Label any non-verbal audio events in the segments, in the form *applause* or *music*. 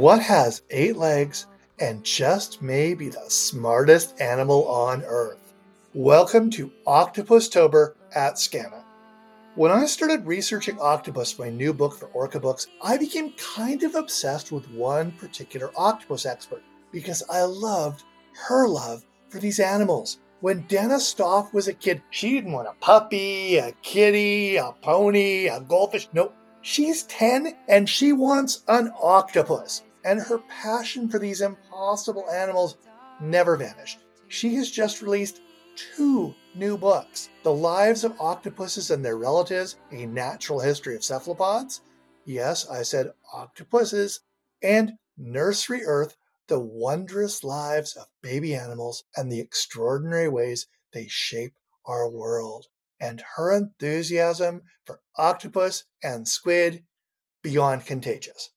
What has eight legs and just may be the smartest animal on Earth? Welcome to Octopus Tober at Skaana. When I started researching octopus my new book for Orca Books, I became kind of obsessed with one particular octopus expert because I loved her love for these animals. When Danna Staaf was a kid, she didn't want a puppy, a kitty, a pony, a goldfish. Nope, She's 10 and she wants an octopus. And her passion for these impossible animals never vanished. She has just released two new books The Lives of Octopuses and Their Relatives, A Natural History of Cephalopods. Yes, I said octopuses. And Nursery Earth The Wondrous Lives of Baby Animals and the Extraordinary Ways They Shape Our World and her enthusiasm for octopus and squid beyond contagious.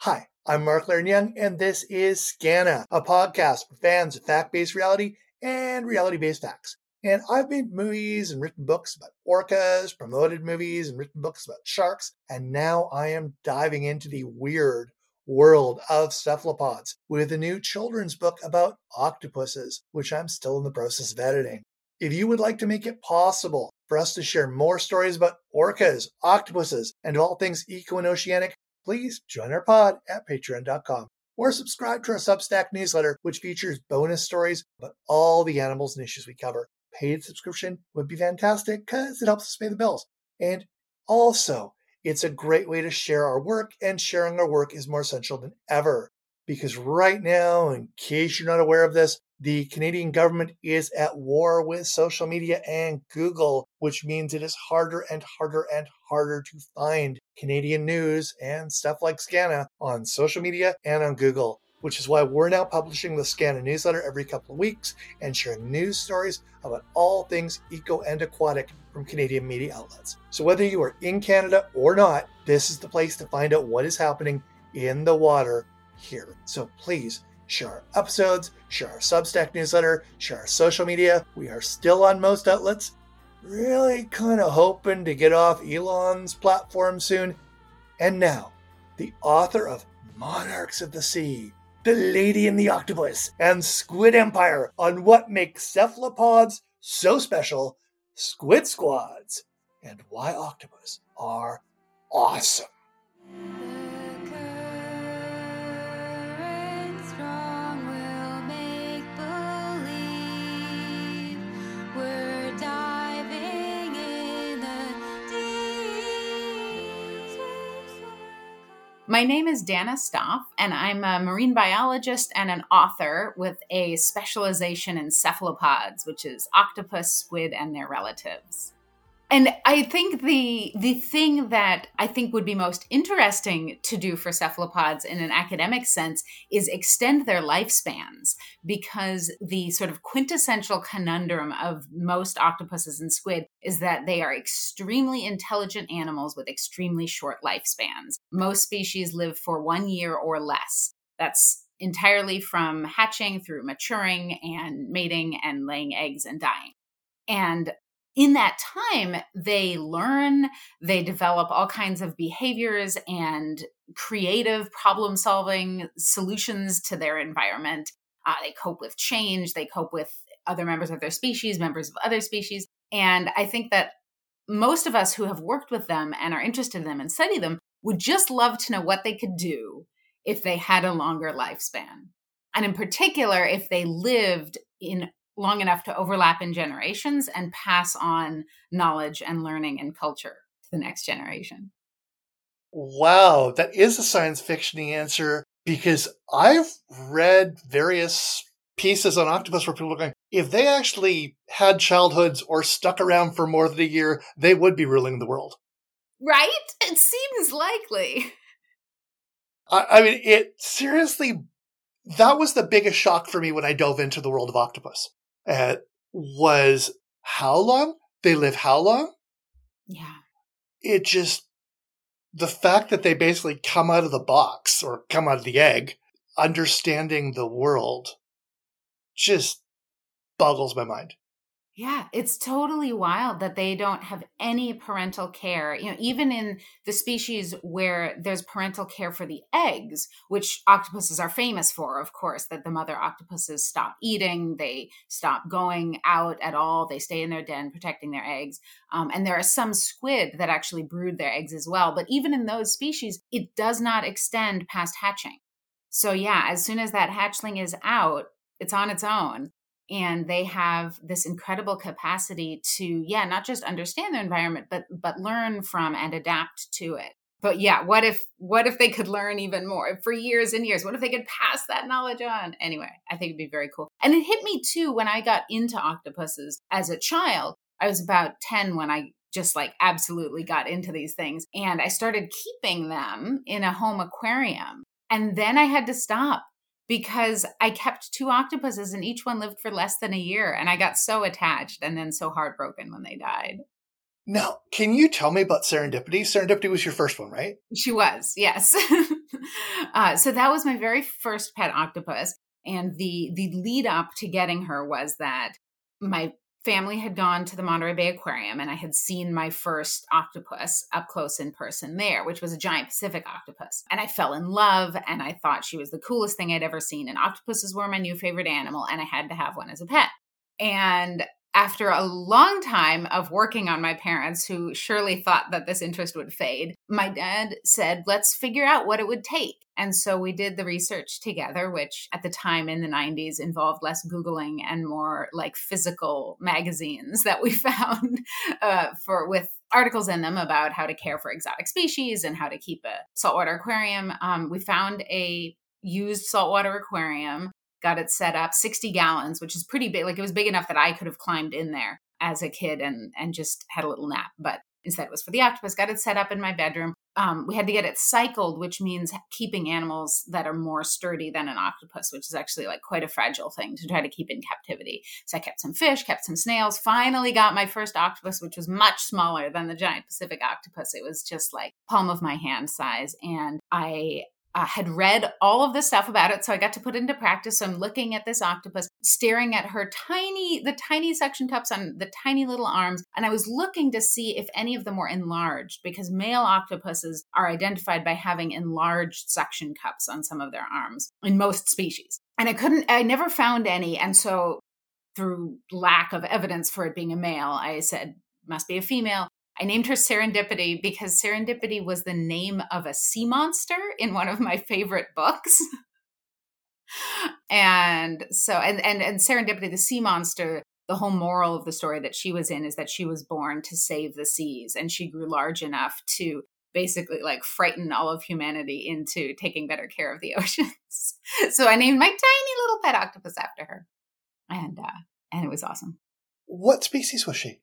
Hi, I'm Mark Leiren-Young, and this is Skaana, a podcast for fans of fact based reality and reality based facts. And I've made movies and written books about orcas, promoted movies and written books about sharks, and now I am diving into the weird world of cephalopods with a new children's book about octopuses, which I'm still in the process of editing. If you would like to make it possible for us to share more stories about orcas, octopuses, and all things eco and oceanic, please join our pod at patreon.com or subscribe to our Substack newsletter, which features bonus stories about all the animals and issues we cover. Paid subscription would be fantastic because it helps us pay the bills. And also, it's a great way to share our work, and sharing our work is more essential than ever. Because right now, in case you're not aware of this, the Canadian government is at war with social media and Google, which means it is harder and harder and harder to find Canadian news and stuff like Skaana on social media and on Google, which is why we're now publishing the Skaana newsletter every couple of weeks and sharing news stories about all things eco and aquatic from Canadian media outlets. So whether you are in Canada or not, this is the place to find out what is happening in the water here. So please share our episodes, share our Substack newsletter, share our social media. We are still on most outlets. Really kind of hoping to get off Elon's platform soon. And now, the author of Monarchs of the Sea, The Lady and the Octopus, and Squid Empire on what makes cephalopods so special, Squid Squads, and why octopus are awesome. My name is Danna Staaf, and I'm a marine biologist and an author with a specialization in cephalopods, which is octopus, squid, and their relatives. And I think the the thing that I think would be most interesting to do for cephalopods in an academic sense is extend their lifespans because the sort of quintessential conundrum of most octopuses and squid is that they are extremely intelligent animals with extremely short lifespans. Most species live for 1 year or less. That's entirely from hatching through maturing and mating and laying eggs and dying. And in that time, they learn, they develop all kinds of behaviors and creative problem solving solutions to their environment. Uh, they cope with change, they cope with other members of their species, members of other species. And I think that most of us who have worked with them and are interested in them and study them would just love to know what they could do if they had a longer lifespan. And in particular, if they lived in long enough to overlap in generations and pass on knowledge and learning and culture to the next generation. Wow, that is a science fiction answer because I've read various pieces on octopus where people are going, if they actually had childhoods or stuck around for more than a year, they would be ruling the world. Right? It seems likely. I, I mean, it seriously, that was the biggest shock for me when I dove into the world of octopus uh, was how long? They live how long? Yeah. It just the fact that they basically come out of the box or come out of the egg understanding the world just boggles my mind Yeah, it's totally wild that they don't have any parental care. You know, even in the species where there's parental care for the eggs, which octopuses are famous for, of course, that the mother octopuses stop eating, they stop going out at all, they stay in their den protecting their eggs. Um, and there are some squid that actually brood their eggs as well. But even in those species, it does not extend past hatching. So, yeah, as soon as that hatchling is out, it's on its own and they have this incredible capacity to yeah not just understand their environment but but learn from and adapt to it. But yeah what if what if they could learn even more for years and years? What if they could pass that knowledge on? Anyway i think it'd be very cool. And it hit me too when i got into octopuses as a child. I was about 10 when i just like absolutely got into these things and i started keeping them in a home aquarium. And then i had to stop because I kept two octopuses and each one lived for less than a year. And I got so attached and then so heartbroken when they died. Now, can you tell me about Serendipity? Serendipity was your first one, right? She was, yes. *laughs* uh, so that was my very first pet octopus. And the the lead up to getting her was that my family had gone to the Monterey Bay Aquarium and I had seen my first octopus up close in person there, which was a giant Pacific octopus. And I fell in love and I thought she was the coolest thing I'd ever seen. And octopuses were my new favorite animal and I had to have one as a pet. And after a long time of working on my parents, who surely thought that this interest would fade, my dad said, let's figure out what it would take. And so we did the research together, which at the time in the 90s involved less Googling and more like physical magazines that we *laughs* found uh, for with articles in them about how to care for exotic species and how to keep a saltwater aquarium. Um, we found a used saltwater aquarium got it set up 60 gallons which is pretty big like it was big enough that i could have climbed in there as a kid and and just had a little nap but instead it was for the octopus got it set up in my bedroom. Um, we had to get it cycled which means keeping animals that are more sturdy than an octopus which is actually like quite a fragile thing to try to keep in captivity. So i kept some fish kept some snails finally got my first octopus which was much smaller than the giant pacific octopus. It was just like palm of my hand size and i uh, had read all of the stuff about it so i got to put into practice. So i'm looking at this octopus staring at her tiny the tiny suction cups on the tiny little arms and i was looking to see if any of them were enlarged because male octopuses are identified by having enlarged suction cups on some of their arms in most species. And i couldn't i never found any and so through lack of evidence for it being a male i said must be a female I named her Serendipity because Serendipity was the name of a sea monster in one of my favorite books. and so and, and and Serendipity, the sea monster, the whole moral of the story that she was in is that she was born to save the seas and she grew large enough to basically like frighten all of humanity into taking better care of the *laughs* oceans. so I named my tiny little pet octopus after her. And uh and it was awesome. What species was she?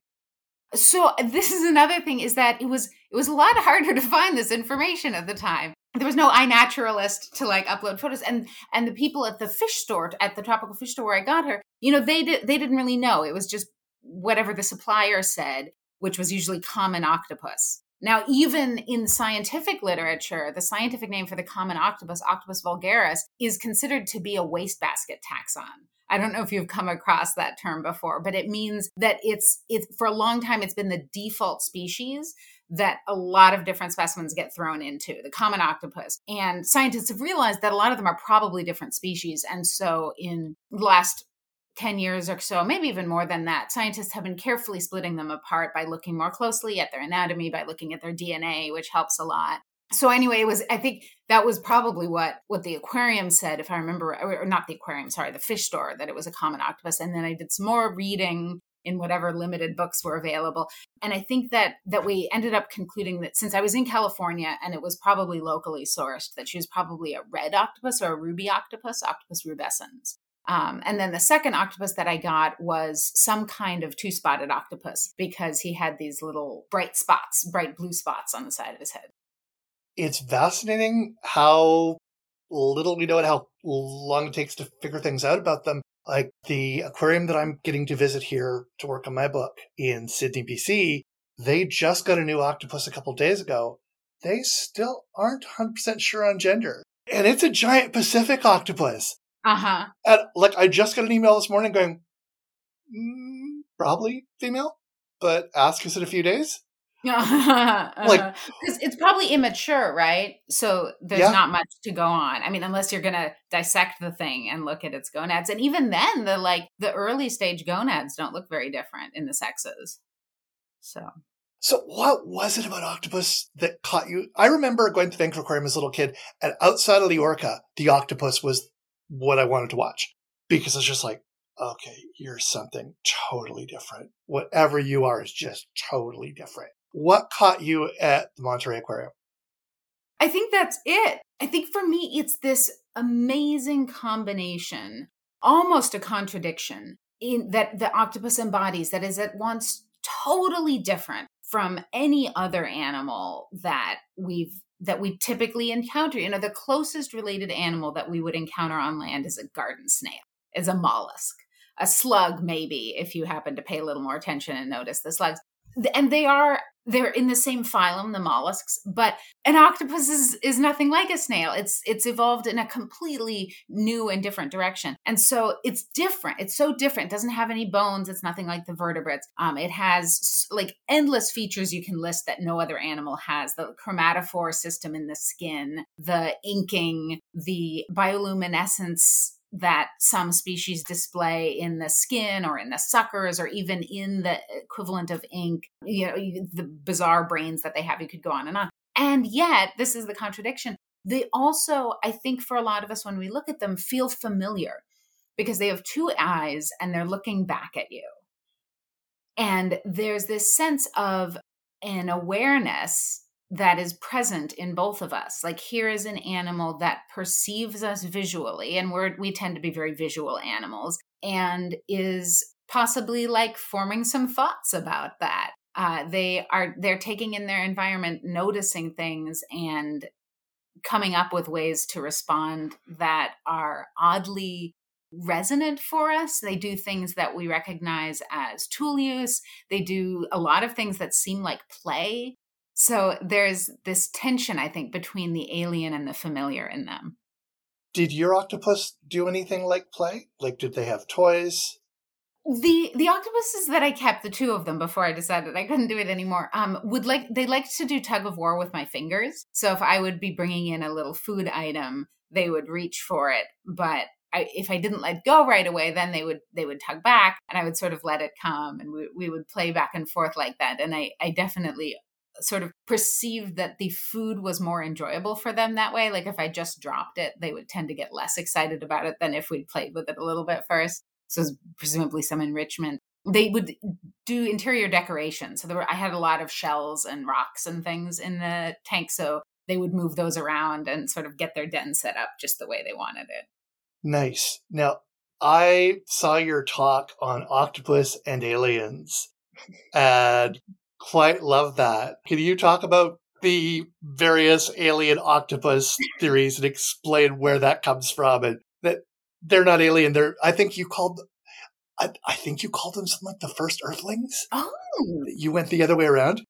So uh, this is another thing is that it was it was a lot harder to find this information at the time. There was no iNaturalist to like upload photos and and the people at the fish store at the tropical fish store where i got her you know they did they didn't really know. It was just whatever the supplier said which was usually common octopus now even in scientific literature the scientific name for the common octopus octopus vulgaris is considered to be a wastebasket taxon I don't know if you've come across that term before, but it means that it's it's for a long time it's been the default species that a lot of different specimens get thrown into, the common octopus. And scientists have realized that a lot of them are probably different species. And so in last 10 years or so, maybe even more than that, scientists have been carefully splitting them apart by looking more closely at their anatomy, by looking at their DNA, which helps a lot. So anyway it was i think that was probably what what the aquarium said if i remember or not the aquarium sorry the fish store that it was a common octopus. And then i did some more reading in whatever limited books were available. And i think that that we ended up concluding that since i was in california and it was probably locally sourced that she was probably a red octopus or a ruby octopus octopus rubescens um, and then the second octopus that I got was some kind of two spotted octopus because he had these little bright spots, bright blue spots on the side of his head it's fascinating how little we know and how long it takes to figure things out about them. Like the aquarium that I'm getting to visit here to work on my book in Sidney, BC, they just got a new octopus a couple days ago. They still aren't 100% sure on gender. And it's a giant Pacific octopus. Uh huh. And like, I just got an email this morning going, mm, Probably female, but ask us in a few days. *laughs* like because it's probably immature right so there's Yeah. not much to go on i mean unless you're gonna dissect the thing and look at its gonads and even then the like the early stage gonads don't look very different in the sexes so So, what was it about octopus that caught you? I remember going to the Vancouver Aquarium as a little kid, and outside of the orca, the octopus was what I wanted to watch because it's just like, okay, you're something totally different. Whatever you are is just totally different. What caught you at the Monterey Aquarium? I think that's it. I think for me, it's this amazing combination, almost a contradiction in that the octopus embodies that is at once totally different from any other animal that we've that we typically encounter. You know, the closest related animal that we would encounter on land is a garden snail, is a mollusk, a slug, maybe, if you happen to pay a little more attention and notice the slugs. And they are they're in the same phylum, the mollusks, but an octopus is is nothing like a snail. It's it's evolved in a completely new and different direction, and so it's different. It's so different. It doesn't have any bones. It's nothing like the vertebrates. Um, it has like endless features you can list that no other animal has. The chromatophore system in the skin, the inking, the bioluminescence that some species display in the skin or in the suckers or even in the equivalent of ink, you know, the bizarre brains that they have. You could go on and on. And yet, this is the contradiction. They also, I think, for a lot of us, when we look at them, feel familiar because they have two eyes and they're looking back at you. And there's this sense of an awareness that is present in both of us. Like here is an animal that perceives us visually, and we're we tend to be very visual animals, and is possibly like forming some thoughts about that. Uh, they are they're taking in their environment, noticing things, and coming up with ways to respond that are oddly resonant for us. They do things that we recognize as tool use. They do a lot of things that seem like play. So there's this tension, I think, between the alien and the familiar in them. Did your octopus do anything like play? Like, did they have toys? The the octopuses that I kept, the two of them, before I decided I couldn't do it anymore, um, would like they liked to do tug of war with my fingers. So if I would be bringing in a little food item, they would reach for it, but I, if I didn't let go right away, then they would they would tug back, and I would sort of let it come, and we we would play back and forth like that. And I I definitely sort of perceived that the food was more enjoyable for them that way. Like if I just dropped it, they would tend to get less excited about it than if we'd played with it a little bit first. So presumably some enrichment. They would do interior decoration. So there were, I had a lot of shells and rocks and things in the tank. So they would move those around and sort of get their den set up just the way they wanted it. Nice. Now, I saw your talk on octopus and aliens and quite love that. Can you talk about the various alien octopus theories and explain where that comes from and that they're not alien. They're, I think you called, I, I think you called them something like the first earthlings. Oh, You went the other way around.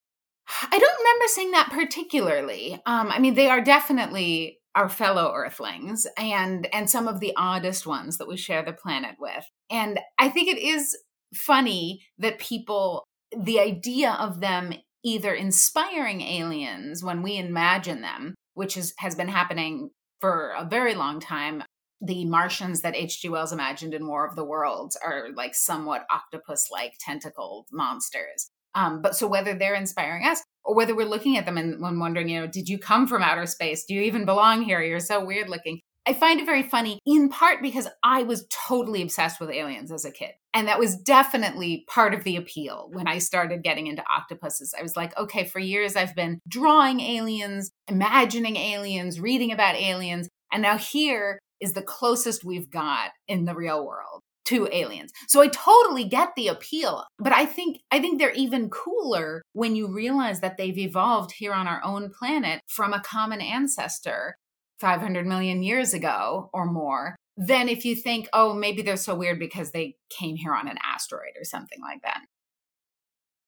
I don't remember saying that particularly. Um, I mean, they are definitely our fellow Earthlings, and and some of the oddest ones that we share the planet with. And I think it is funny that people, the idea of them either inspiring aliens when we imagine them, which is has been happening for a very long time. The Martians that H.G. Wells imagined in War of the Worlds are like somewhat octopus-like tentacled monsters. Um, but so whether they're inspiring us or whether we're looking at them and, and wondering, you know, did you come from outer space? Do you even belong here? You're so weird looking. I find it very funny, in part because I was totally obsessed with aliens as a kid. And that was definitely part of the appeal when I started getting into octopuses. I was like, okay, for years I've been drawing aliens, imagining aliens, reading about aliens. And now here is the closest we've got in the real world to aliens. So I totally get the appeal, but I think I think they're even cooler when you realize that they've evolved here on our own planet from a common ancestor 500 million years ago or more than if you think, oh, maybe they're so weird because they came here on an asteroid or something like that.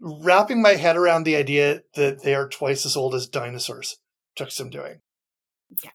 Wrapping my head around the idea that they are twice as old as dinosaurs took some doing. Yeah,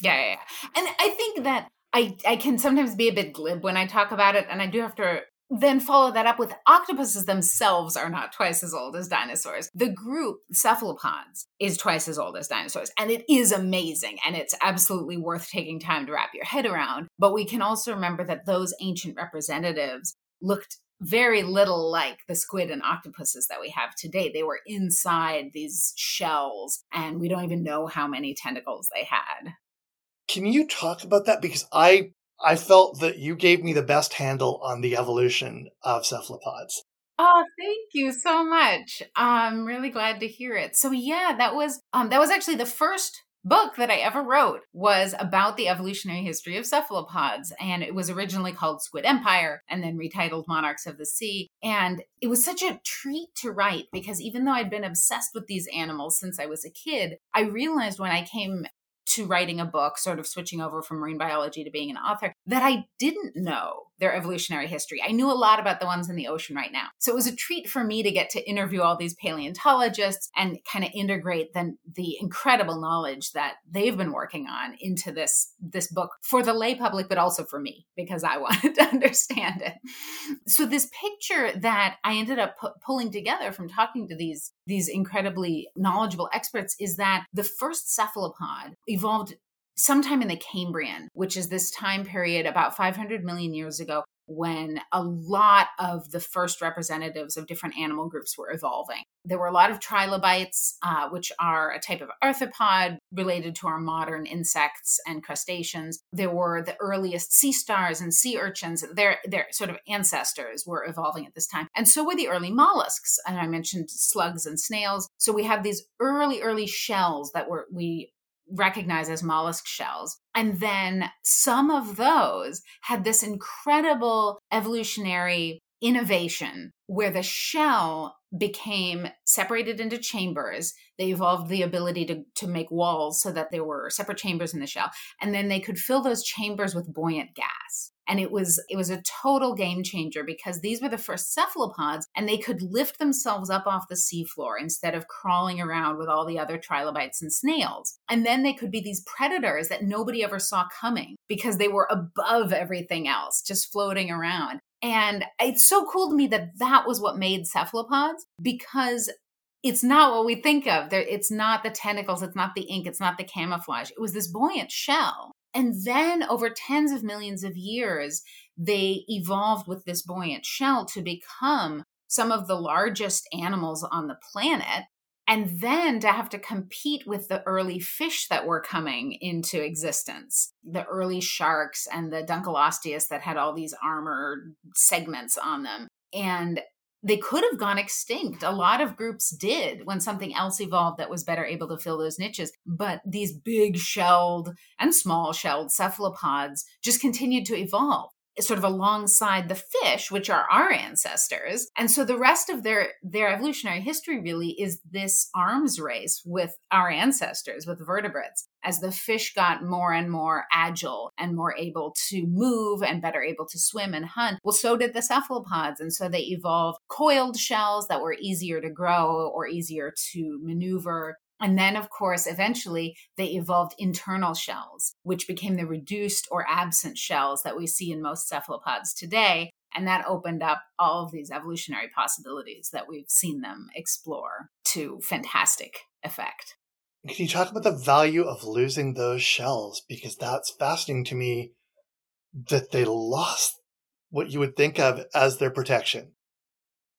yeah, yeah. And I think that I I can sometimes be a bit glib when I talk about it, and I do have to then follow that up with octopuses themselves are not twice as old as dinosaurs. The group cephalopods is twice as old as dinosaurs. And it is amazing. And it's absolutely worth taking time to wrap your head around. But we can also remember that those ancient representatives looked very little like the squid and octopuses that we have today. They were inside these shells, and we don't even know how many tentacles they had. Can you talk about that? Because I I felt that you gave me the best handle on the evolution of cephalopods. Oh, thank you so much. I'm really glad to hear it. So yeah, that was um that was actually the first book that I ever wrote was about the evolutionary history of cephalopods. And it was originally called Squid Empire and then retitled Monarchs of the Sea. And it was such a treat to write because even though I'd been obsessed with these animals since I was a kid, I realized when I came to writing a book, sort of switching over from marine biology to being an author, that I didn't know their evolutionary history. I knew a lot about the ones in the ocean right now. So it was a treat for me to get to interview all these paleontologists and kind of integrate the, the incredible knowledge that they've been working on into this, this book for the lay public, but also for me because I *laughs* wanted to understand it. So this picture that I ended up pu- pulling together from talking to these, these incredibly knowledgeable experts is that the first cephalopod evolved sometime in the Cambrian, which is this time period about 500 million years ago when a lot of the first representatives of different animal groups were evolving. There were a lot of trilobites, uh, which are a type of arthropod related to our modern insects and crustaceans. There were the earliest sea stars and sea urchins. Their, their sort of ancestors were evolving at this time. And so were the early mollusks. And I mentioned slugs and snails. So we have these early, early shells that were we recognized as mollusk shells. And then some of those had this incredible evolutionary innovation where the shell became separated into chambers. They evolved the ability to, to make walls so that there were separate chambers in the shell. And then they could fill those chambers with buoyant gas and it was it was a total game changer because these were the first cephalopods and they could lift themselves up off the seafloor instead of crawling around with all the other trilobites and snails and then they could be these predators that nobody ever saw coming because they were above everything else just floating around and it's so cool to me that that was what made cephalopods because it's not what we think of. It's not the tentacles, it's not the ink, it's not the camouflage. It was this buoyant shell and then over tens of millions of years, they evolved with this buoyant shell to become some of the largest animals on the planet. And then to have to compete with the early fish that were coming into existence, the early sharks and the Dunkleosteus that had all these armored segments on them. And they could have gone extinct. A lot of groups did when something else evolved that was better able to fill those niches. But these big shelled and small shelled cephalopods just continued to evolve sort of alongside the fish which are our ancestors. And so the rest of their their evolutionary history really is this arms race with our ancestors with vertebrates as the fish got more and more agile and more able to move and better able to swim and hunt. Well so did the cephalopods. And so they evolved coiled shells that were easier to grow or easier to maneuver and then, of course, eventually they evolved internal shells, which became the reduced or absent shells that we see in most cephalopods today. And that opened up all of these evolutionary possibilities that we've seen them explore to fantastic effect. Can you talk about the value of losing those shells? Because that's fascinating to me that they lost what you would think of as their protection.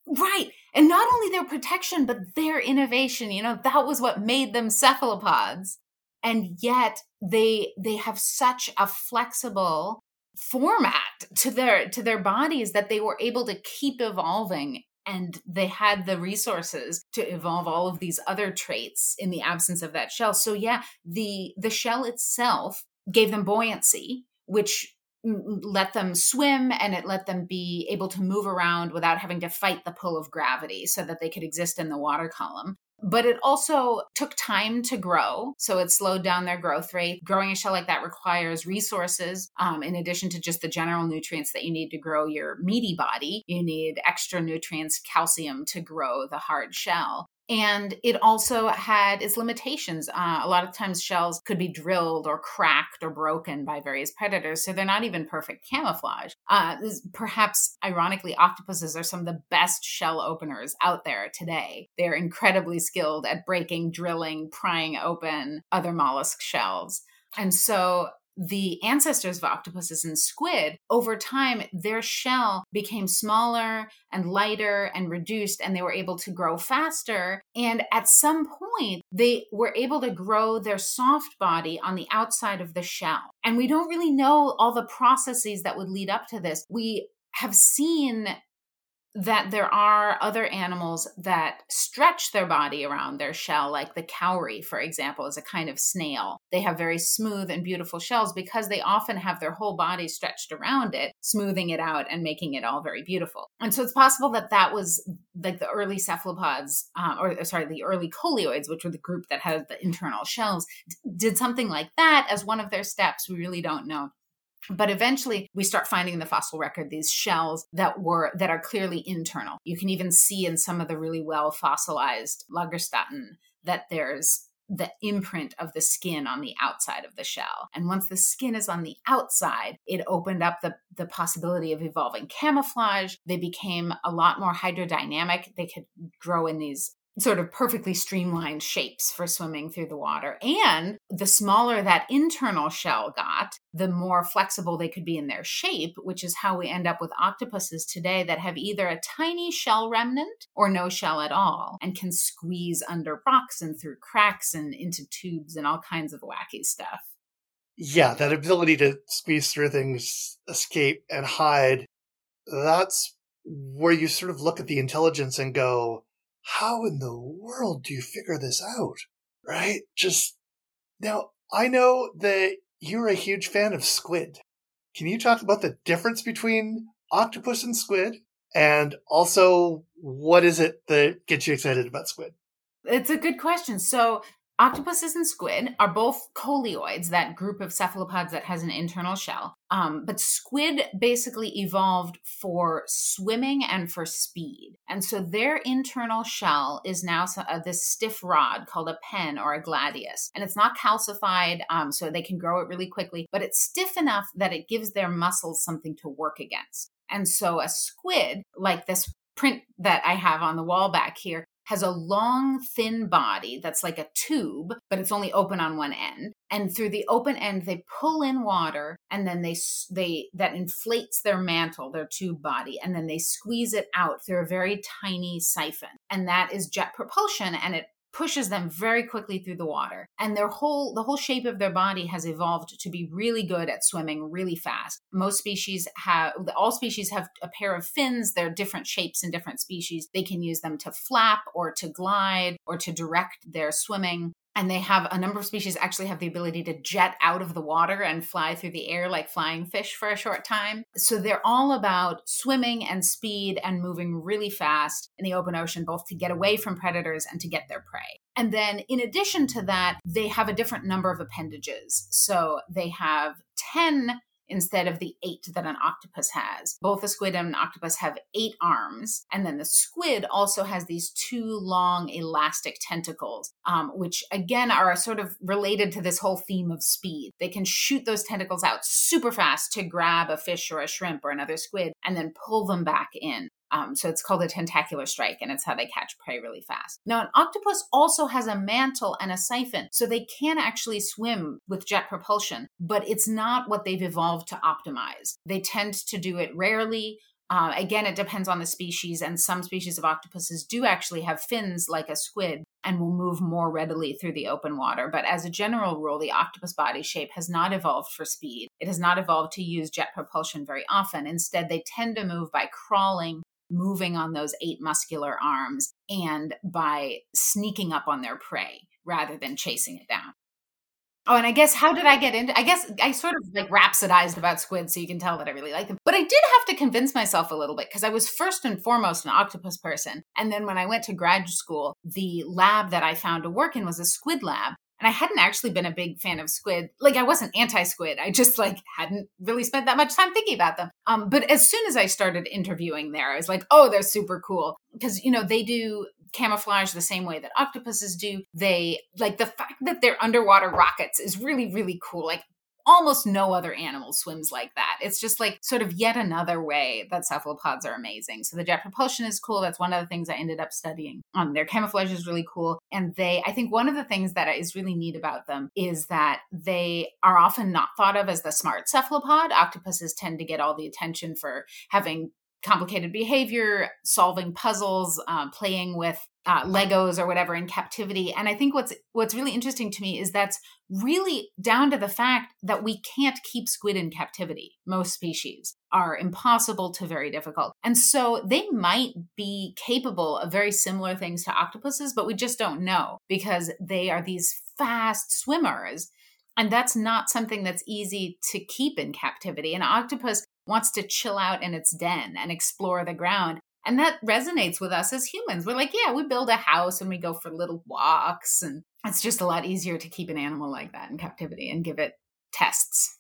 Right and not only their protection but their innovation you know that was what made them cephalopods. And yet they they have such a flexible format to their to their bodies that they were able to keep evolving. And they had the resources to evolve all of these other traits in the absence of that shell. So yeah the the shell itself gave them buoyancy which let them swim and it let them be able to move around without having to fight the pull of gravity so that they could exist in the water column. But it also took time to grow. So it slowed down their growth rate. Growing a shell like that requires resources. Um, in addition to just the general nutrients that you need to grow your meaty body, you need extra nutrients, calcium to grow the hard shell. And it also had its limitations. Uh, a lot of times, shells could be drilled or cracked or broken by various predators. So they're not even perfect camouflage. Uh, perhaps, ironically, octopuses are some of the best shell openers out there today. They're incredibly skilled at breaking, drilling, prying open other mollusk shells. And so the ancestors of octopuses and squid, over time, their shell became smaller and lighter and reduced, and they were able to grow faster. And at some point, they were able to grow their soft body on the outside of the shell. And we don't really know all the processes that would lead up to this. We have seen that there are other animals that stretch their body around their shell, like the cowrie, for example, is a kind of snail. They have very smooth and beautiful shells because they often have their whole body stretched around it, smoothing it out and making it all very beautiful. And so it's possible that that was like the early cephalopods, um, or sorry, the early coleoids, which were the group that had the internal shells, did something like that as one of their steps. We really don't know. But eventually we start finding in the fossil record these shells that were that are clearly internal. You can even see in some of the really well fossilized Lagerstätten that there's the imprint of the skin on the outside of the shell. And once the skin is on the outside, it opened up the, the possibility of evolving camouflage. They became a lot more hydrodynamic. They could grow in these sort of perfectly streamlined shapes for swimming through the water. And the smaller that internal shell got, the more flexible they could be in their shape, which is how we end up with octopuses today that have either a tiny shell remnant or no shell at all and can squeeze under rocks and through cracks and into tubes and all kinds of wacky stuff. Yeah, that ability to squeeze through things, escape, and hide, that's where you sort of look at the intelligence and go, how in the world do you figure this out? Right? Just now, I know that you're a huge fan of squid. Can you talk about the difference between octopus and squid? And also, what is it that gets you excited about squid? It's a good question. So, Octopuses and squid are both coleoids, that group of cephalopods that has an internal shell. Um, but squid basically evolved for swimming and for speed. And so their internal shell is now uh, this stiff rod called a pen or a gladius. And it's not calcified, um, so they can grow it really quickly, but it's stiff enough that it gives their muscles something to work against. And so a squid, like this print that I have on the wall back here, has a long, thin body that's like a tube, but it's only open on one end. And through the open end, they pull in water, and then they they that inflates their mantle, their tube body, and then they squeeze it out through a very tiny siphon, and that is jet propulsion, and it pushes them very quickly through the water. And their whole the whole shape of their body has evolved to be really good at swimming really fast. Most species have all species have a pair of fins. They're different shapes in different species. They can use them to flap or to glide or to direct their swimming and they have a number of species actually have the ability to jet out of the water and fly through the air like flying fish for a short time. So they're all about swimming and speed and moving really fast in the open ocean, both to get away from predators and to get their prey. And then, in addition to that, they have a different number of appendages. So they have 10 instead of the eight that an octopus has. Both the squid and an octopus have eight arms. And then the squid also has these two long elastic tentacles, um, which again are sort of related to this whole theme of speed. They can shoot those tentacles out super fast to grab a fish or a shrimp or another squid and then pull them back in. Um, so it's called a tentacular strike, and it's how they catch prey really fast. Now, an octopus also has a mantle and a siphon, so they can actually swim with jet propulsion, but it's not what they've evolved to optimize. They tend to do it rarely. Uh, again, it depends on the species, and some species of octopuses do actually have fins like a squid and will move more readily through the open water. But as a general rule, the octopus body shape has not evolved for speed. It has not evolved to use jet propulsion very often. Instead, they tend to move by crawling moving on those eight muscular arms and by sneaking up on their prey rather than chasing it down. Oh, and I guess how did I get into? I guess I sort of like rhapsodized about squid, so you can tell that I really like them. But I did have to convince myself a little bit because I was first and foremost an octopus person, and then when I went to grad school, the lab that I found to work in was a squid lab, and I hadn't actually been a big fan of squid. Like I wasn't anti-squid. I just like hadn't really spent that much time thinking about them. Um, but as soon as I started interviewing there, I was like, oh, they're super cool because you know they do camouflage the same way that octopuses do. They like the fact that they're underwater rockets is really, really cool. Like almost no other animal swims like that. It's just like sort of yet another way that cephalopods are amazing. So the jet propulsion is cool. That's one of the things I ended up studying. Um, their camouflage is really cool. And they, I think one of the things that is really neat about them is that they are often not thought of as the smart cephalopod. Octopuses tend to get all the attention for having complicated behavior, solving puzzles, uh, playing with uh, Legos or whatever in captivity. And I think what's what's really interesting to me is that's really down to the fact that we can't keep squid in captivity. Most species are impossible to very difficult. And so they might be capable of very similar things to octopuses, but we just don't know because they are these fast swimmers. And that's not something that's easy to keep in captivity. An octopus wants to chill out in its den and explore the ground. And that resonates with us as humans. We're like, yeah, we build a house and we go for little walks. And it's just a lot easier to keep an animal like that in captivity and give it tests.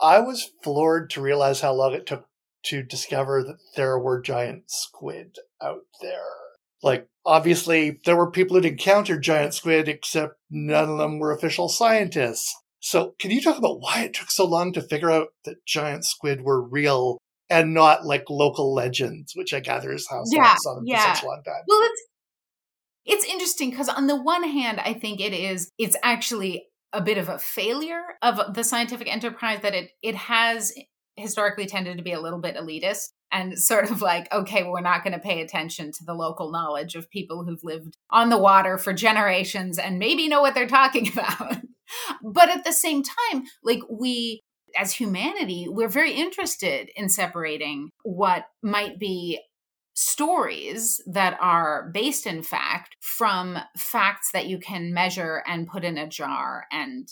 I was floored to realize how long it took to discover that there were giant squid out there. Like, obviously, there were people who'd encountered giant squid, except none of them were official scientists. So, can you talk about why it took so long to figure out that giant squid were real and not like local legends, which I gather is how yeah, on yeah. for such a long time? Well, it's it's interesting because on the one hand, I think it is it's actually a bit of a failure of the scientific enterprise that it it has historically tended to be a little bit elitist and sort of like, okay, well, we're not going to pay attention to the local knowledge of people who've lived on the water for generations and maybe know what they're talking *laughs* about. but at the same time, like we, as humanity, we're very interested in separating what might be stories that are based in fact from facts that you can measure and put in a jar and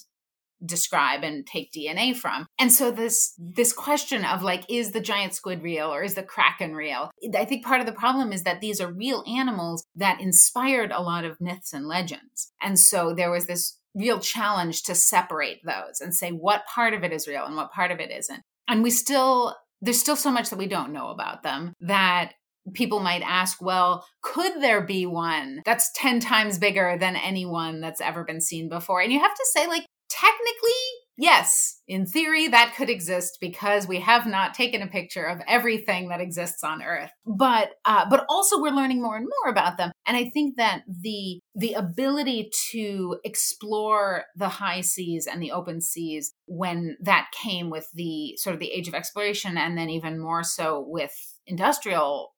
describe and take DNA from. And so this this question of like is the giant squid real or is the kraken real? I think part of the problem is that these are real animals that inspired a lot of myths and legends. And so there was this real challenge to separate those and say what part of it is real and what part of it isn't. And we still there's still so much that we don't know about them that people might ask, well, could there be one that's 10 times bigger than anyone that's ever been seen before? And you have to say, like, technically, yes, in theory, that could exist because we have not taken a picture of everything that exists on Earth. But uh, but also we're learning more and more about them, and I think that the the ability to explore the high seas and the open seas when that came with the sort of the age of exploration, and then even more so with industrial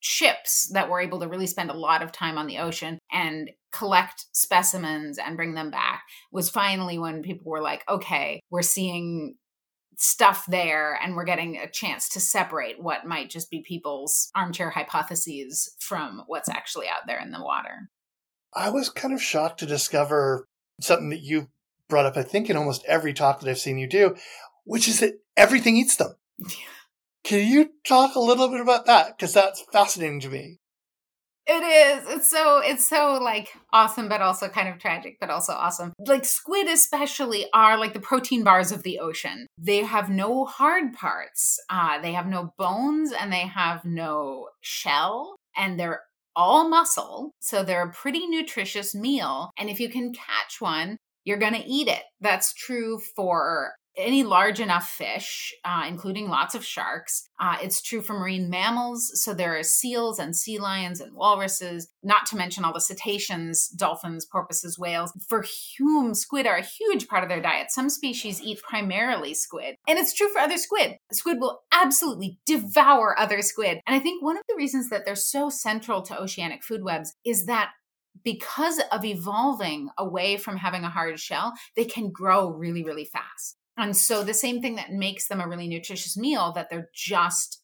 ships that were able to really spend a lot of time on the ocean and collect specimens and bring them back was finally when people were like, okay, we're seeing stuff there and we're getting a chance to separate what might just be people's armchair hypotheses from what's actually out there in the water. I was kind of shocked to discover something that you brought up, I think, in almost every talk that I've seen you do, which is that everything eats them. *laughs* Can you talk a little bit about that? Because that's fascinating to me. It is. It's so it's so like awesome, but also kind of tragic, but also awesome. Like squid, especially, are like the protein bars of the ocean. They have no hard parts. Uh, they have no bones, and they have no shell, and they're all muscle. So they're a pretty nutritious meal. And if you can catch one, you're going to eat it. That's true for any large enough fish, uh, including lots of sharks. Uh, it's true for marine mammals. So there are seals and sea lions and walruses, not to mention all the cetaceans, dolphins, porpoises, whales, for whom squid are a huge part of their diet. Some species eat primarily squid. And it's true for other squid. Squid will absolutely devour other squid. And I think one of the reasons that they're so central to oceanic food webs is that because of evolving away from having a hard shell, they can grow really, really fast. And so the same thing that makes them a really nutritious meal that they're just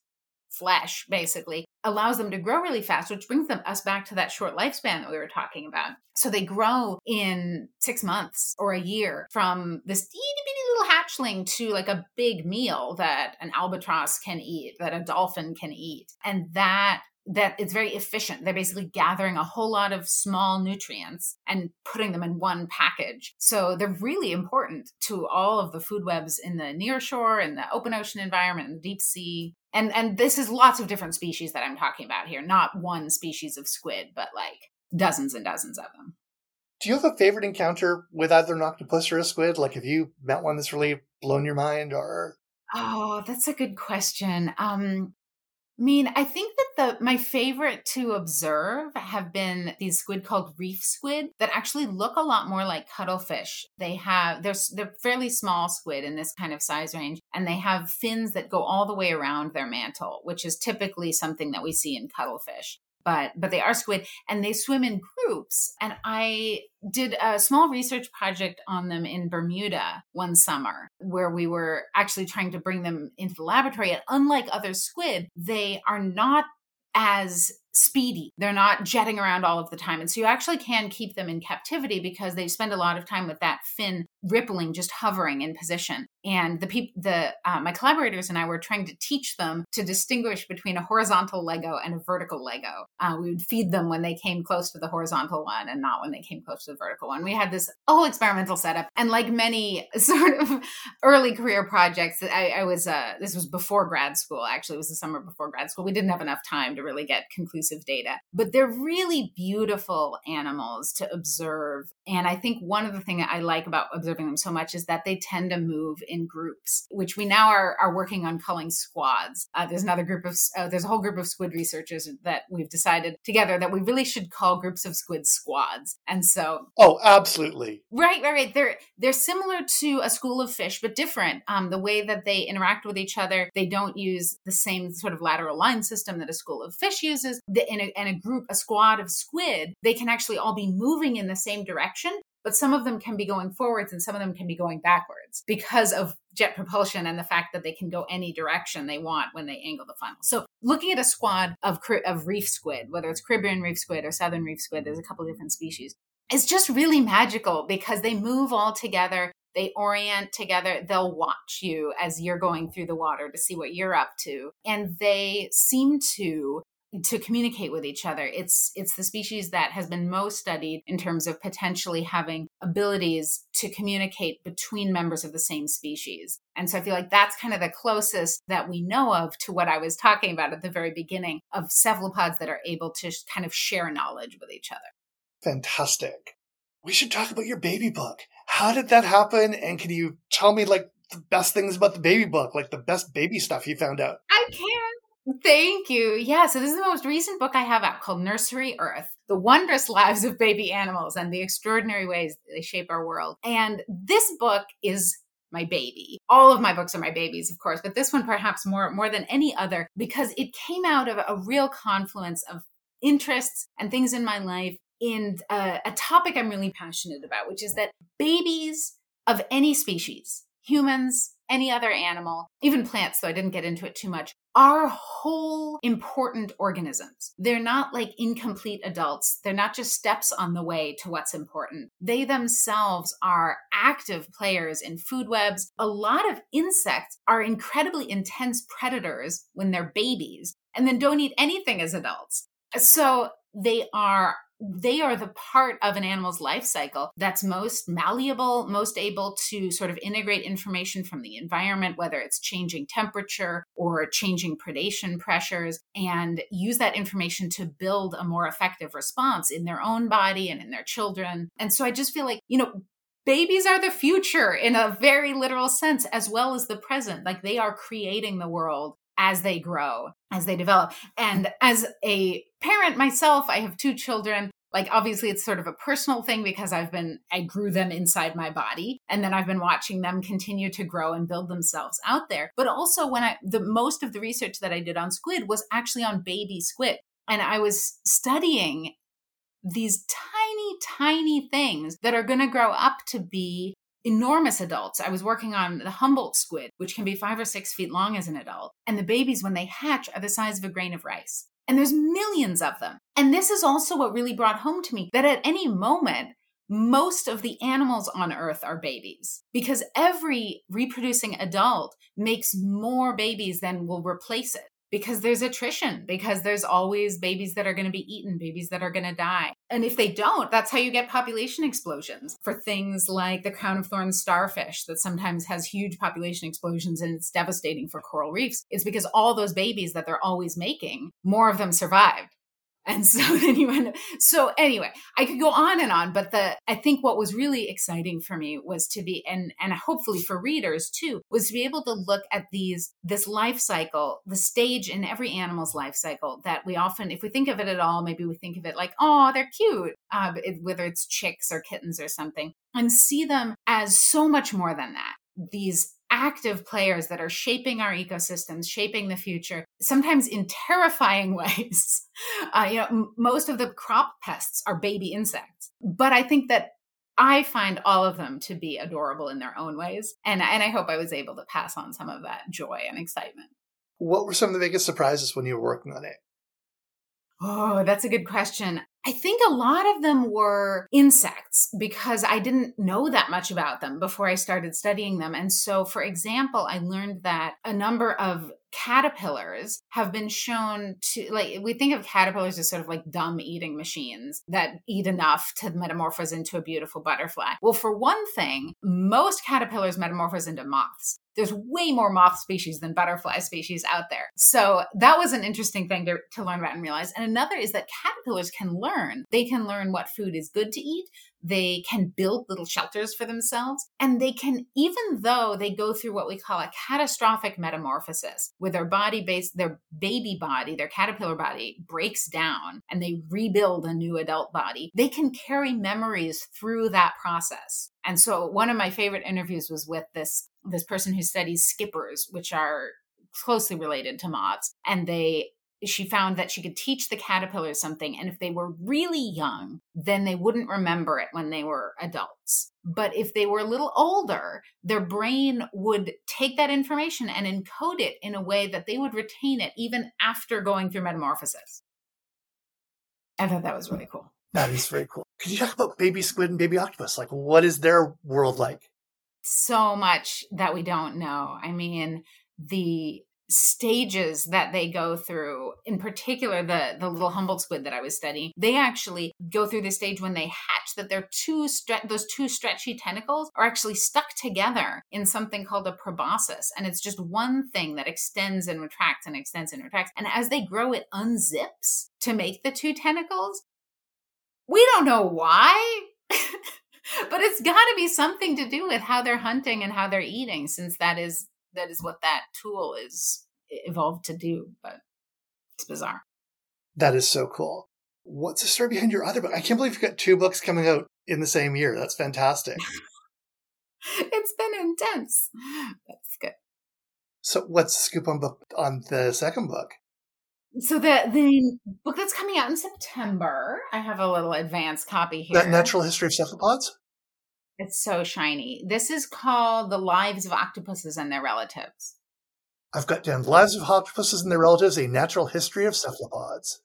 flesh basically allows them to grow really fast which brings them us back to that short lifespan that we were talking about. So they grow in six months or a year from this itty bitty little hatchling to like a big meal that an albatross can eat that a dolphin can eat. And that that it's very efficient. They're basically gathering a whole lot of small nutrients and putting them in one package. So they're really important to all of the food webs in the near shore and the open ocean environment and deep sea. And and this is lots of different species that I'm talking about here, not one species of squid, but like dozens and dozens of them. Do you have a favorite encounter with either an octopus or a squid? Like, have you met one that's really blown your mind, or? Oh, that's a good question. Um, I mean, I think that the my favorite to observe have been these squid called reef squid that actually look a lot more like cuttlefish. They have they're they're fairly small squid in this kind of size range, and they have fins that go all the way around their mantle, which is typically something that we see in cuttlefish but but they are squid and they swim in groups and i did a small research project on them in bermuda one summer where we were actually trying to bring them into the laboratory and unlike other squid they are not as speedy. They're not jetting around all of the time. And so you actually can keep them in captivity because they spend a lot of time with that fin rippling, just hovering in position. And the people, the uh, my collaborators and I were trying to teach them to distinguish between a horizontal Lego and a vertical Lego. Uh, we would feed them when they came close to the horizontal one and not when they came close to the vertical one. We had this whole experimental setup, and like many *laughs* sort of early career projects, I, I was uh, this was before grad school. Actually, it was the summer before grad school. We didn't have enough time to really get conclusive data, but they're really beautiful animals to observe. And I think one of the things I like about observing them so much is that they tend to move in groups, which we now are, are working on calling squads. Uh, there's another group of, uh, there's a whole group of squid researchers that we've decided together that we really should call groups of squid squads. And so. Oh, absolutely. Right, right, right. They're, they're similar to a school of fish, but different. Um, the way that they interact with each other, they don't use the same sort of lateral line system that a school of fish uses. In a, in a group, a squad of squid, they can actually all be moving in the same direction, but some of them can be going forwards and some of them can be going backwards because of jet propulsion and the fact that they can go any direction they want when they angle the funnel. So looking at a squad of, of reef squid, whether it's Caribbean reef squid or southern reef squid, there's a couple different species. It's just really magical because they move all together. They orient together. They'll watch you as you're going through the water to see what you're up to. And they seem to to communicate with each other. It's it's the species that has been most studied in terms of potentially having abilities to communicate between members of the same species. And so I feel like that's kind of the closest that we know of to what I was talking about at the very beginning of cephalopods that are able to kind of share knowledge with each other. Fantastic. We should talk about your baby book. How did that happen? And can you tell me like the best things about the baby book, like the best baby stuff you found out? I can. Thank you. Yeah, so this is the most recent book I have out called Nursery Earth The Wondrous *laughs* Lives of Baby Animals and the Extraordinary Ways They Shape Our World. And this book is my baby. All of my books are my babies, of course, but this one perhaps more more than any other because it came out of a real confluence of interests and things in my life in a, uh, a topic I'm really passionate about, which is that babies of any species, humans, any other animal, even plants, though I didn't get into it too much, are whole important organisms. They're not like incomplete adults. They're not just steps on the way to what's important. They themselves are active players in food webs. A lot of insects are incredibly intense predators when they're babies and then don't eat anything as adults. So they are they are the part of an animal's life cycle that's most malleable, most able to sort of integrate information from the environment, whether it's changing temperature or changing predation pressures, and use that information to build a more effective response in their own body and in their children. And so I just feel like, you know, babies are the future in a very literal sense, as well as the present. Like they are creating the world as they grow, as they develop. And as a parent myself, I have two children. Like, obviously, it's sort of a personal thing because I've been, I grew them inside my body. And then I've been watching them continue to grow and build themselves out there. But also, when I, the most of the research that I did on squid was actually on baby squid. And I was studying these tiny, tiny things that are going to grow up to be enormous adults. I was working on the Humboldt squid, which can be five or six feet long as an adult. And the babies, when they hatch, are the size of a grain of rice. And there's millions of them. And this is also what really brought home to me that at any moment, most of the animals on earth are babies because every reproducing adult makes more babies than will replace it. Because there's attrition, because there's always babies that are going to be eaten, babies that are going to die. And if they don't, that's how you get population explosions for things like the crown of thorns starfish that sometimes has huge population explosions and it's devastating for coral reefs. It's because all those babies that they're always making, more of them survived and so *laughs* then you end up so anyway i could go on and on but the i think what was really exciting for me was to be and and hopefully for readers too was to be able to look at these this life cycle the stage in every animal's life cycle that we often if we think of it at all maybe we think of it like oh they're cute uh, whether it's chicks or kittens or something and see them as so much more than that. These active players that are shaping our ecosystems, shaping the future, sometimes in terrifying *laughs* ways. Uh, you know, m- most of the crop pests are baby insects, but I think that I find all of them to be adorable in their own ways, and and I hope I was able to pass on some of that joy and excitement. What were some of the biggest surprises when you were working on it? Oh, that's a good question. I think a lot of them were insects because I didn't know that much about them before I started studying them. And so, for example, I learned that a number of caterpillars have been shown to like we think of caterpillars as sort of like dumb eating machines that eat enough to metamorphose into a beautiful butterfly. Well, for one thing, most caterpillars metamorphose into moths there's way more moth species than butterfly species out there. So that was an interesting thing to, to learn about and realize. And another is that caterpillars can learn. They can learn what food is good to eat. They can build little shelters for themselves. And they can, even though they go through what we call a catastrophic metamorphosis, where their body base, their baby body, their caterpillar body breaks down and they rebuild a new adult body, they can carry memories through that process. And so one of my favorite interviews was with this this person who studies skippers, which are closely related to moths, and they she found that she could teach the caterpillars something and if they were really young then they wouldn't remember it when they were adults. But if they were a little older their brain would take that information and encode it in a way that they would retain it even after going through metamorphosis. I thought that was really cool. That is very cool. Could you talk about baby squid and baby octopus? Like what is their world like so much that we don't know. I mean, the stages that they go through in particular the the little humboldt squid that i was studying they actually go through the stage when they hatch that their two stre- those two stretchy tentacles are actually stuck together in something called a proboscis and it's just one thing that extends and retracts and extends and retracts and as they grow it unzips to make the two tentacles we don't know why *laughs* *laughs* but it's got to be something to do with how they're hunting and how they're eating since that is that is what that tool is evolved to do but it's bizarre. That is so cool. What's the story behind your other book? I can't believe you've got two books coming out in the same year. That's fantastic. *laughs* It's been intense. That's good. So what's the scoop on book on the second book so the the book that's coming out in September, I have a little advanced copy here. That natural history of cephalopods. It's so shiny. This is called The Lives of Octopuses and Their Relatives. I've got down Lives of Octopuses and Their Relatives, a natural history of cephalopods.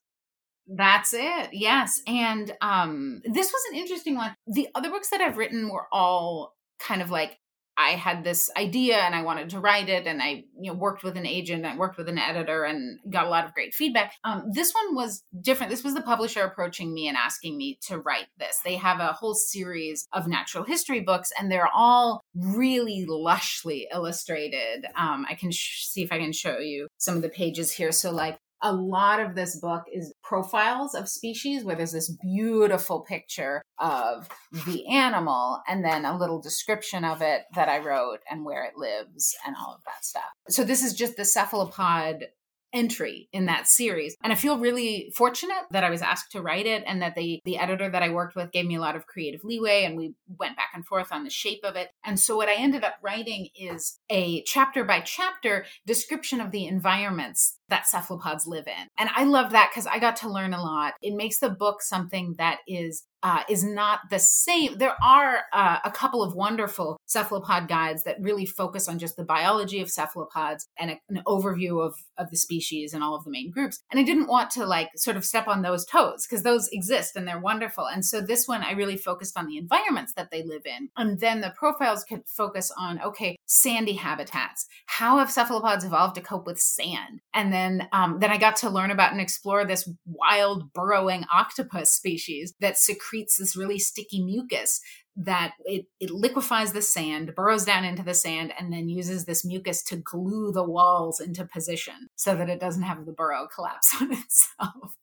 That's it. Yes. And um this was an interesting one. The other books that I've written were all kind of like I had this idea and I wanted to write it, and I you know worked with an agent, I worked with an editor, and got a lot of great feedback. Um, this one was different. This was the publisher approaching me and asking me to write this. They have a whole series of natural history books, and they're all really lushly illustrated. Um, I can sh- see if I can show you some of the pages here. So, like a lot of this book is profiles of species where there's this beautiful picture of the animal and then a little description of it that I wrote and where it lives and all of that stuff. So this is just the cephalopod entry in that series. And I feel really fortunate that I was asked to write it and that the the editor that I worked with gave me a lot of creative leeway and we went back and forth on the shape of it. And so what I ended up writing is a chapter by chapter description of the environments that cephalopods live in. And I love that because I got to learn a lot. It makes the book something that is uh, is not the same. There are uh, a couple of wonderful cephalopod guides that really focus on just the biology of cephalopods and a, an overview of, of the species and all of the main groups. And I didn't want to like sort of step on those toes because those exist and they're wonderful. And so this one, I really focused on the environments that they live in. And then the profiles could focus on, okay, sandy habitats. How have cephalopods evolved to cope with sand? And then, um, then I got to learn about and explore this wild burrowing octopus species that secretes this really sticky mucus that it, it liquefies the sand, burrows down into the sand, and then uses this mucus to glue the walls into position so that it doesn't have the burrow collapse *laughs* on itself.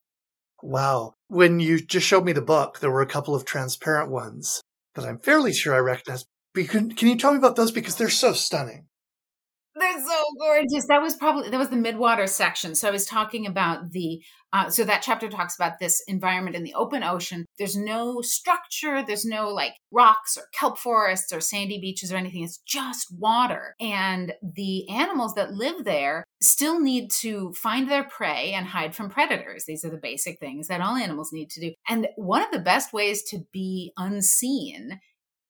Wow. When you just showed me the book, there were a couple of transparent ones that I'm fairly sure I recognize. Can, can you tell me about those? Because they're so stunning. They're so gorgeous. That was probably that was the midwater section. So I was talking about the uh, so that chapter talks about this environment in the open ocean. There's no structure. There's no like rocks or kelp forests or sandy beaches or anything. It's just water. And the animals that live there still need to find their prey and hide from predators. These are the basic things that all animals need to do. And one of the best ways to be unseen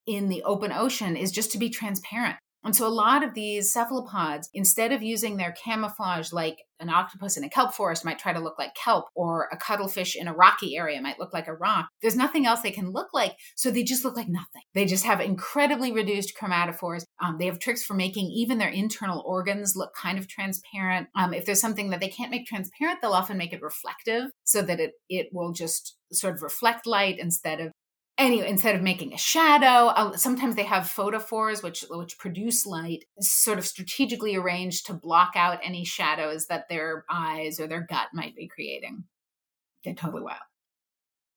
in the open ocean is just to be transparent. And so a lot of these cephalopods, instead of using their camouflage like an octopus in a kelp forest might try to look like kelp, or a cuttlefish in a rocky area might look like a rock, there's nothing else they can look like. So they just look like nothing. They just have incredibly reduced chromatophores. Um, they have tricks for making even their internal organs look kind of transparent. Um, if there's something that they can't make transparent, they'll often make it reflective so that it, it will just sort of reflect light instead of anyway instead of making a shadow uh, sometimes they have photophores which which produce light sort of strategically arranged to block out any shadows that their eyes or their gut might be creating. They're totally wild.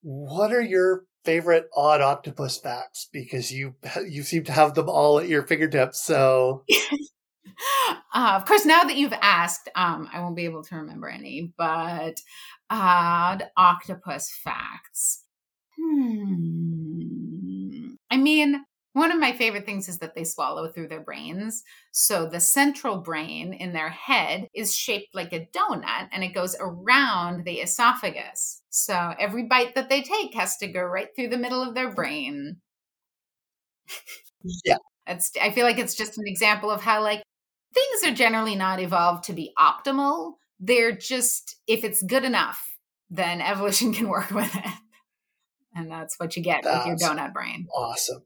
What are your favorite odd octopus facts? Because you *laughs* you seem to have them all at your fingertips so. *laughs* Uh, of course now that you've asked um, i won't be able to remember any but odd octopus facts Hmm. I mean, one of my favorite things is that they swallow through their brains. So the central brain in their head is shaped like a donut and it goes around the esophagus. So every bite that they take has to go right through the middle of their brain. Yeah. That's I feel like it's just an example of how like things are generally not evolved to be optimal. They're just if it's good enough, then evolution *laughs* can work with it and that's what you get that's with your donut brain. Awesome.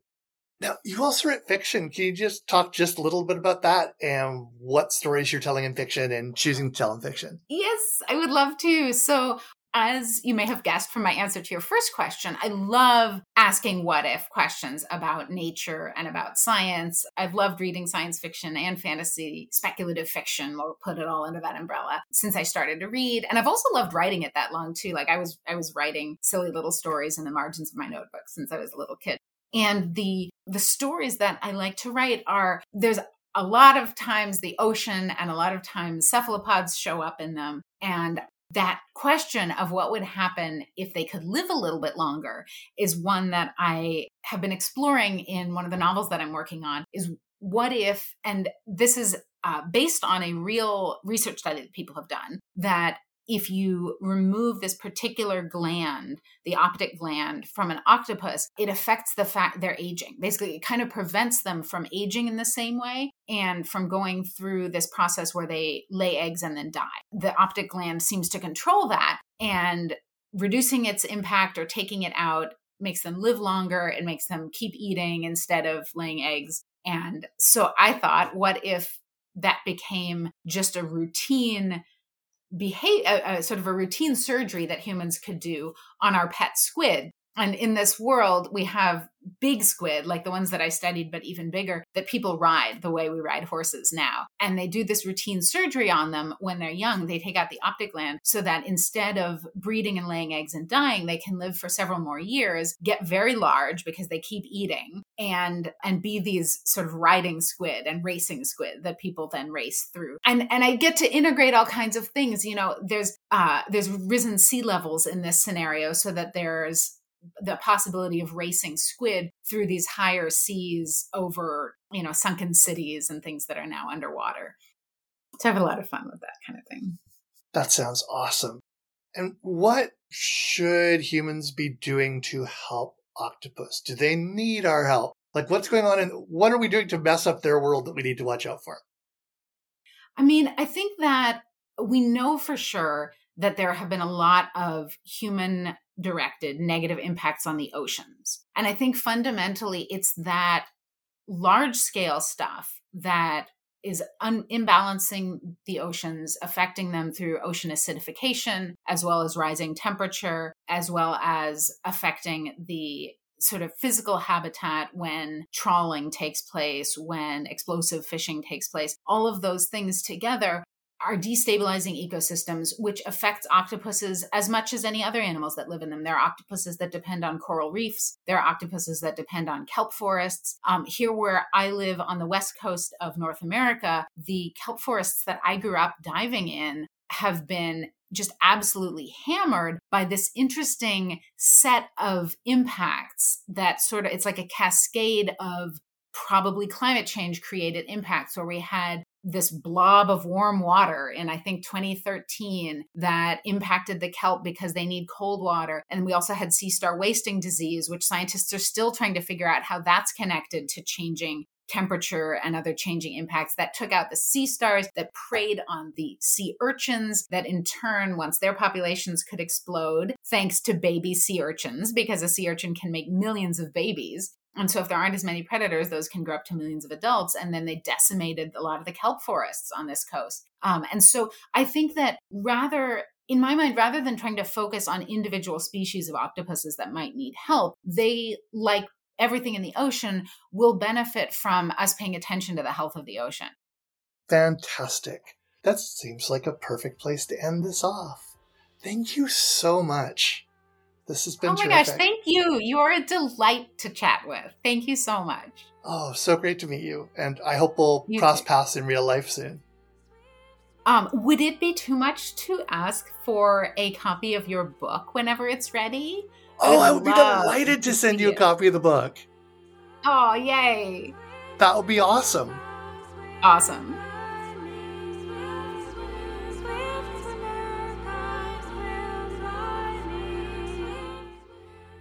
Now, you also write fiction. Can you just talk just a little bit about that and what stories you're telling in fiction and choosing to tell in fiction? Yes, I would love to. So, as you may have guessed from my answer to your first question, I love asking what if questions about nature and about science. I've loved reading science fiction and fantasy, speculative fiction, we'll put it all under that umbrella since I started to read. And I've also loved writing it that long too. Like I was I was writing silly little stories in the margins of my notebook since I was a little kid. And the the stories that I like to write are there's a lot of times the ocean and a lot of times cephalopods show up in them. And that question of what would happen if they could live a little bit longer is one that I have been exploring in one of the novels that I'm working on is what if and this is uh, based on a real research study that people have done that if you remove this particular gland, the optic gland from an octopus, it affects the fact they're aging. Basically, it kind of prevents them from aging in the same way and from going through this process where they lay eggs and then die. The optic gland seems to control that and reducing its impact or taking it out makes them live longer. It makes them keep eating instead of laying eggs. And so I thought, what if that became just a routine behave a, a, sort of a routine surgery that humans could do on our pet squid and in this world we have big squid, like the ones that I studied, but even bigger, that people ride the way we ride horses now. And they do this routine surgery on them when they're young. They take out the optic gland so that instead of breeding and laying eggs and dying, they can live for several more years, get very large because they keep eating and and be these sort of riding squid and racing squid that people then race through. And and I get to integrate all kinds of things. You know, there's uh there's risen sea levels in this scenario so that there's the possibility of racing squid through these higher seas over, you know, sunken cities and things that are now underwater. To have a lot of fun with that kind of thing. That sounds awesome. And what should humans be doing to help octopus? Do they need our help? Like, what's going on and what are we doing to mess up their world that we need to watch out for? I mean, I think that we know for sure that there have been a lot of human directed negative impacts on the oceans. And I think fundamentally it's that large scale stuff that is un- imbalancing the oceans, affecting them through ocean acidification, as well as rising temperature, as well as affecting the sort of physical habitat when trawling takes place, when explosive fishing takes place. All of those things together are destabilizing ecosystems, which affects octopuses as much as any other animals that live in them. There are octopuses that depend on coral reefs. There are octopuses that depend on kelp forests. Um, here, where I live on the west coast of North America, the kelp forests that I grew up diving in have been just absolutely hammered by this interesting set of impacts that sort of it's like a cascade of probably climate change created impacts where we had this blob of warm water in I think 2013 that impacted the kelp because they need cold water. And we also had sea star wasting disease, which scientists are still trying to figure out how that's connected to changing temperature and other changing impacts that took out the sea stars that preyed on the sea urchins that in turn once their populations could explode thanks to baby sea urchins because a sea urchin can make millions of babies and so, if there aren't as many predators, those can grow up to millions of adults. And then they decimated a lot of the kelp forests on this coast. Um, and so, I think that rather, in my mind, rather than trying to focus on individual species of octopuses that might need help, they, like everything in the ocean, will benefit from us paying attention to the health of the ocean. Fantastic. That seems like a perfect place to end this off. Thank you so much. This has been. Oh my terrific. gosh! Thank you. You are a delight to chat with. Thank you so much. Oh, so great to meet you, and I hope we'll You cross too. paths in real life soon. Um, would it be too much to ask for a copy of your book whenever it's ready? Oh, I would be delighted to send you a copy of the book. Oh, yay! That would be awesome. Awesome.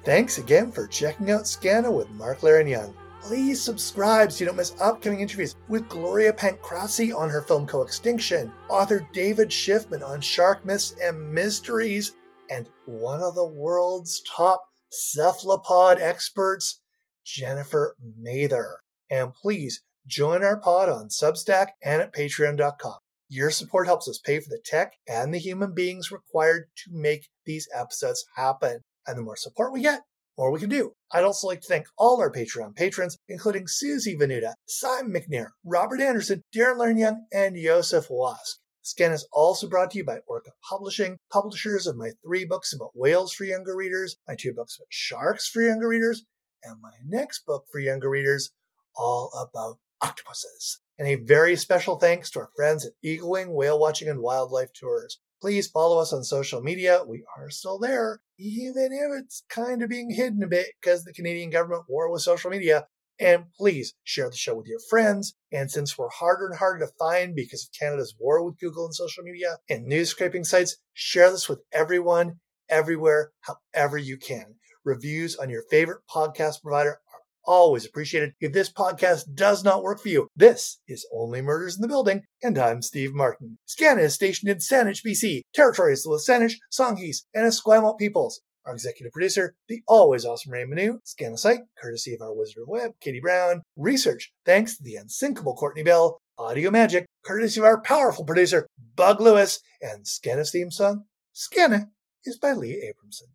Thanks again for checking out Skaana with Mark Leiren-Young. Please subscribe so you don't miss upcoming interviews with Gloria Pancrazzi on her film Coextinction, author David Shiffman on shark myths and mysteries, and one of the world's top cephalopod experts, Jennifer Mather. And please join our pod on Substack and at patreon.com. Your support helps us pay for the tech and the human beings required to make these episodes happen. And the more support we get, more we can do. I'd also like to thank all our Patreon patrons, including Susie Venuta, Simon McNair, Robert Anderson, Darren Lernyang, and Joseph Wask. Skaana is also brought to you by Orca Publishing, publishers of my three books about whales for younger readers, my two books about sharks for younger readers, and my next book for younger readers, all about octopuses. And a very special thanks to our friends at Eagle Wing Whale Watching and Wildlife Tours. Please follow us on social media. We are still there, even if it's kind of being hidden a bit because the Canadian government war with social media. And please share the show with your friends. And since we're harder and harder to find because of Canada's war with Google and social media and news scraping sites, share this with everyone, everywhere, however you can. Reviews on your favorite podcast provider always appreciated. If this podcast does not work for you, this is Only Murders in the Building, and I'm Steve Martin. Skaana is stationed in Saanich, BC, territories of the Saanich, Songhees, and Esquimalt peoples. Our executive producer, the always awesome Ray Manu, Skaana site, courtesy of our Wizard of Web, Katie Brown. Research, thanks to the unsinkable Courtney Bell. Audio magic, courtesy of our powerful producer, Bug Lewis. And Skaana's theme song, Skaana, is by Lee Abramson.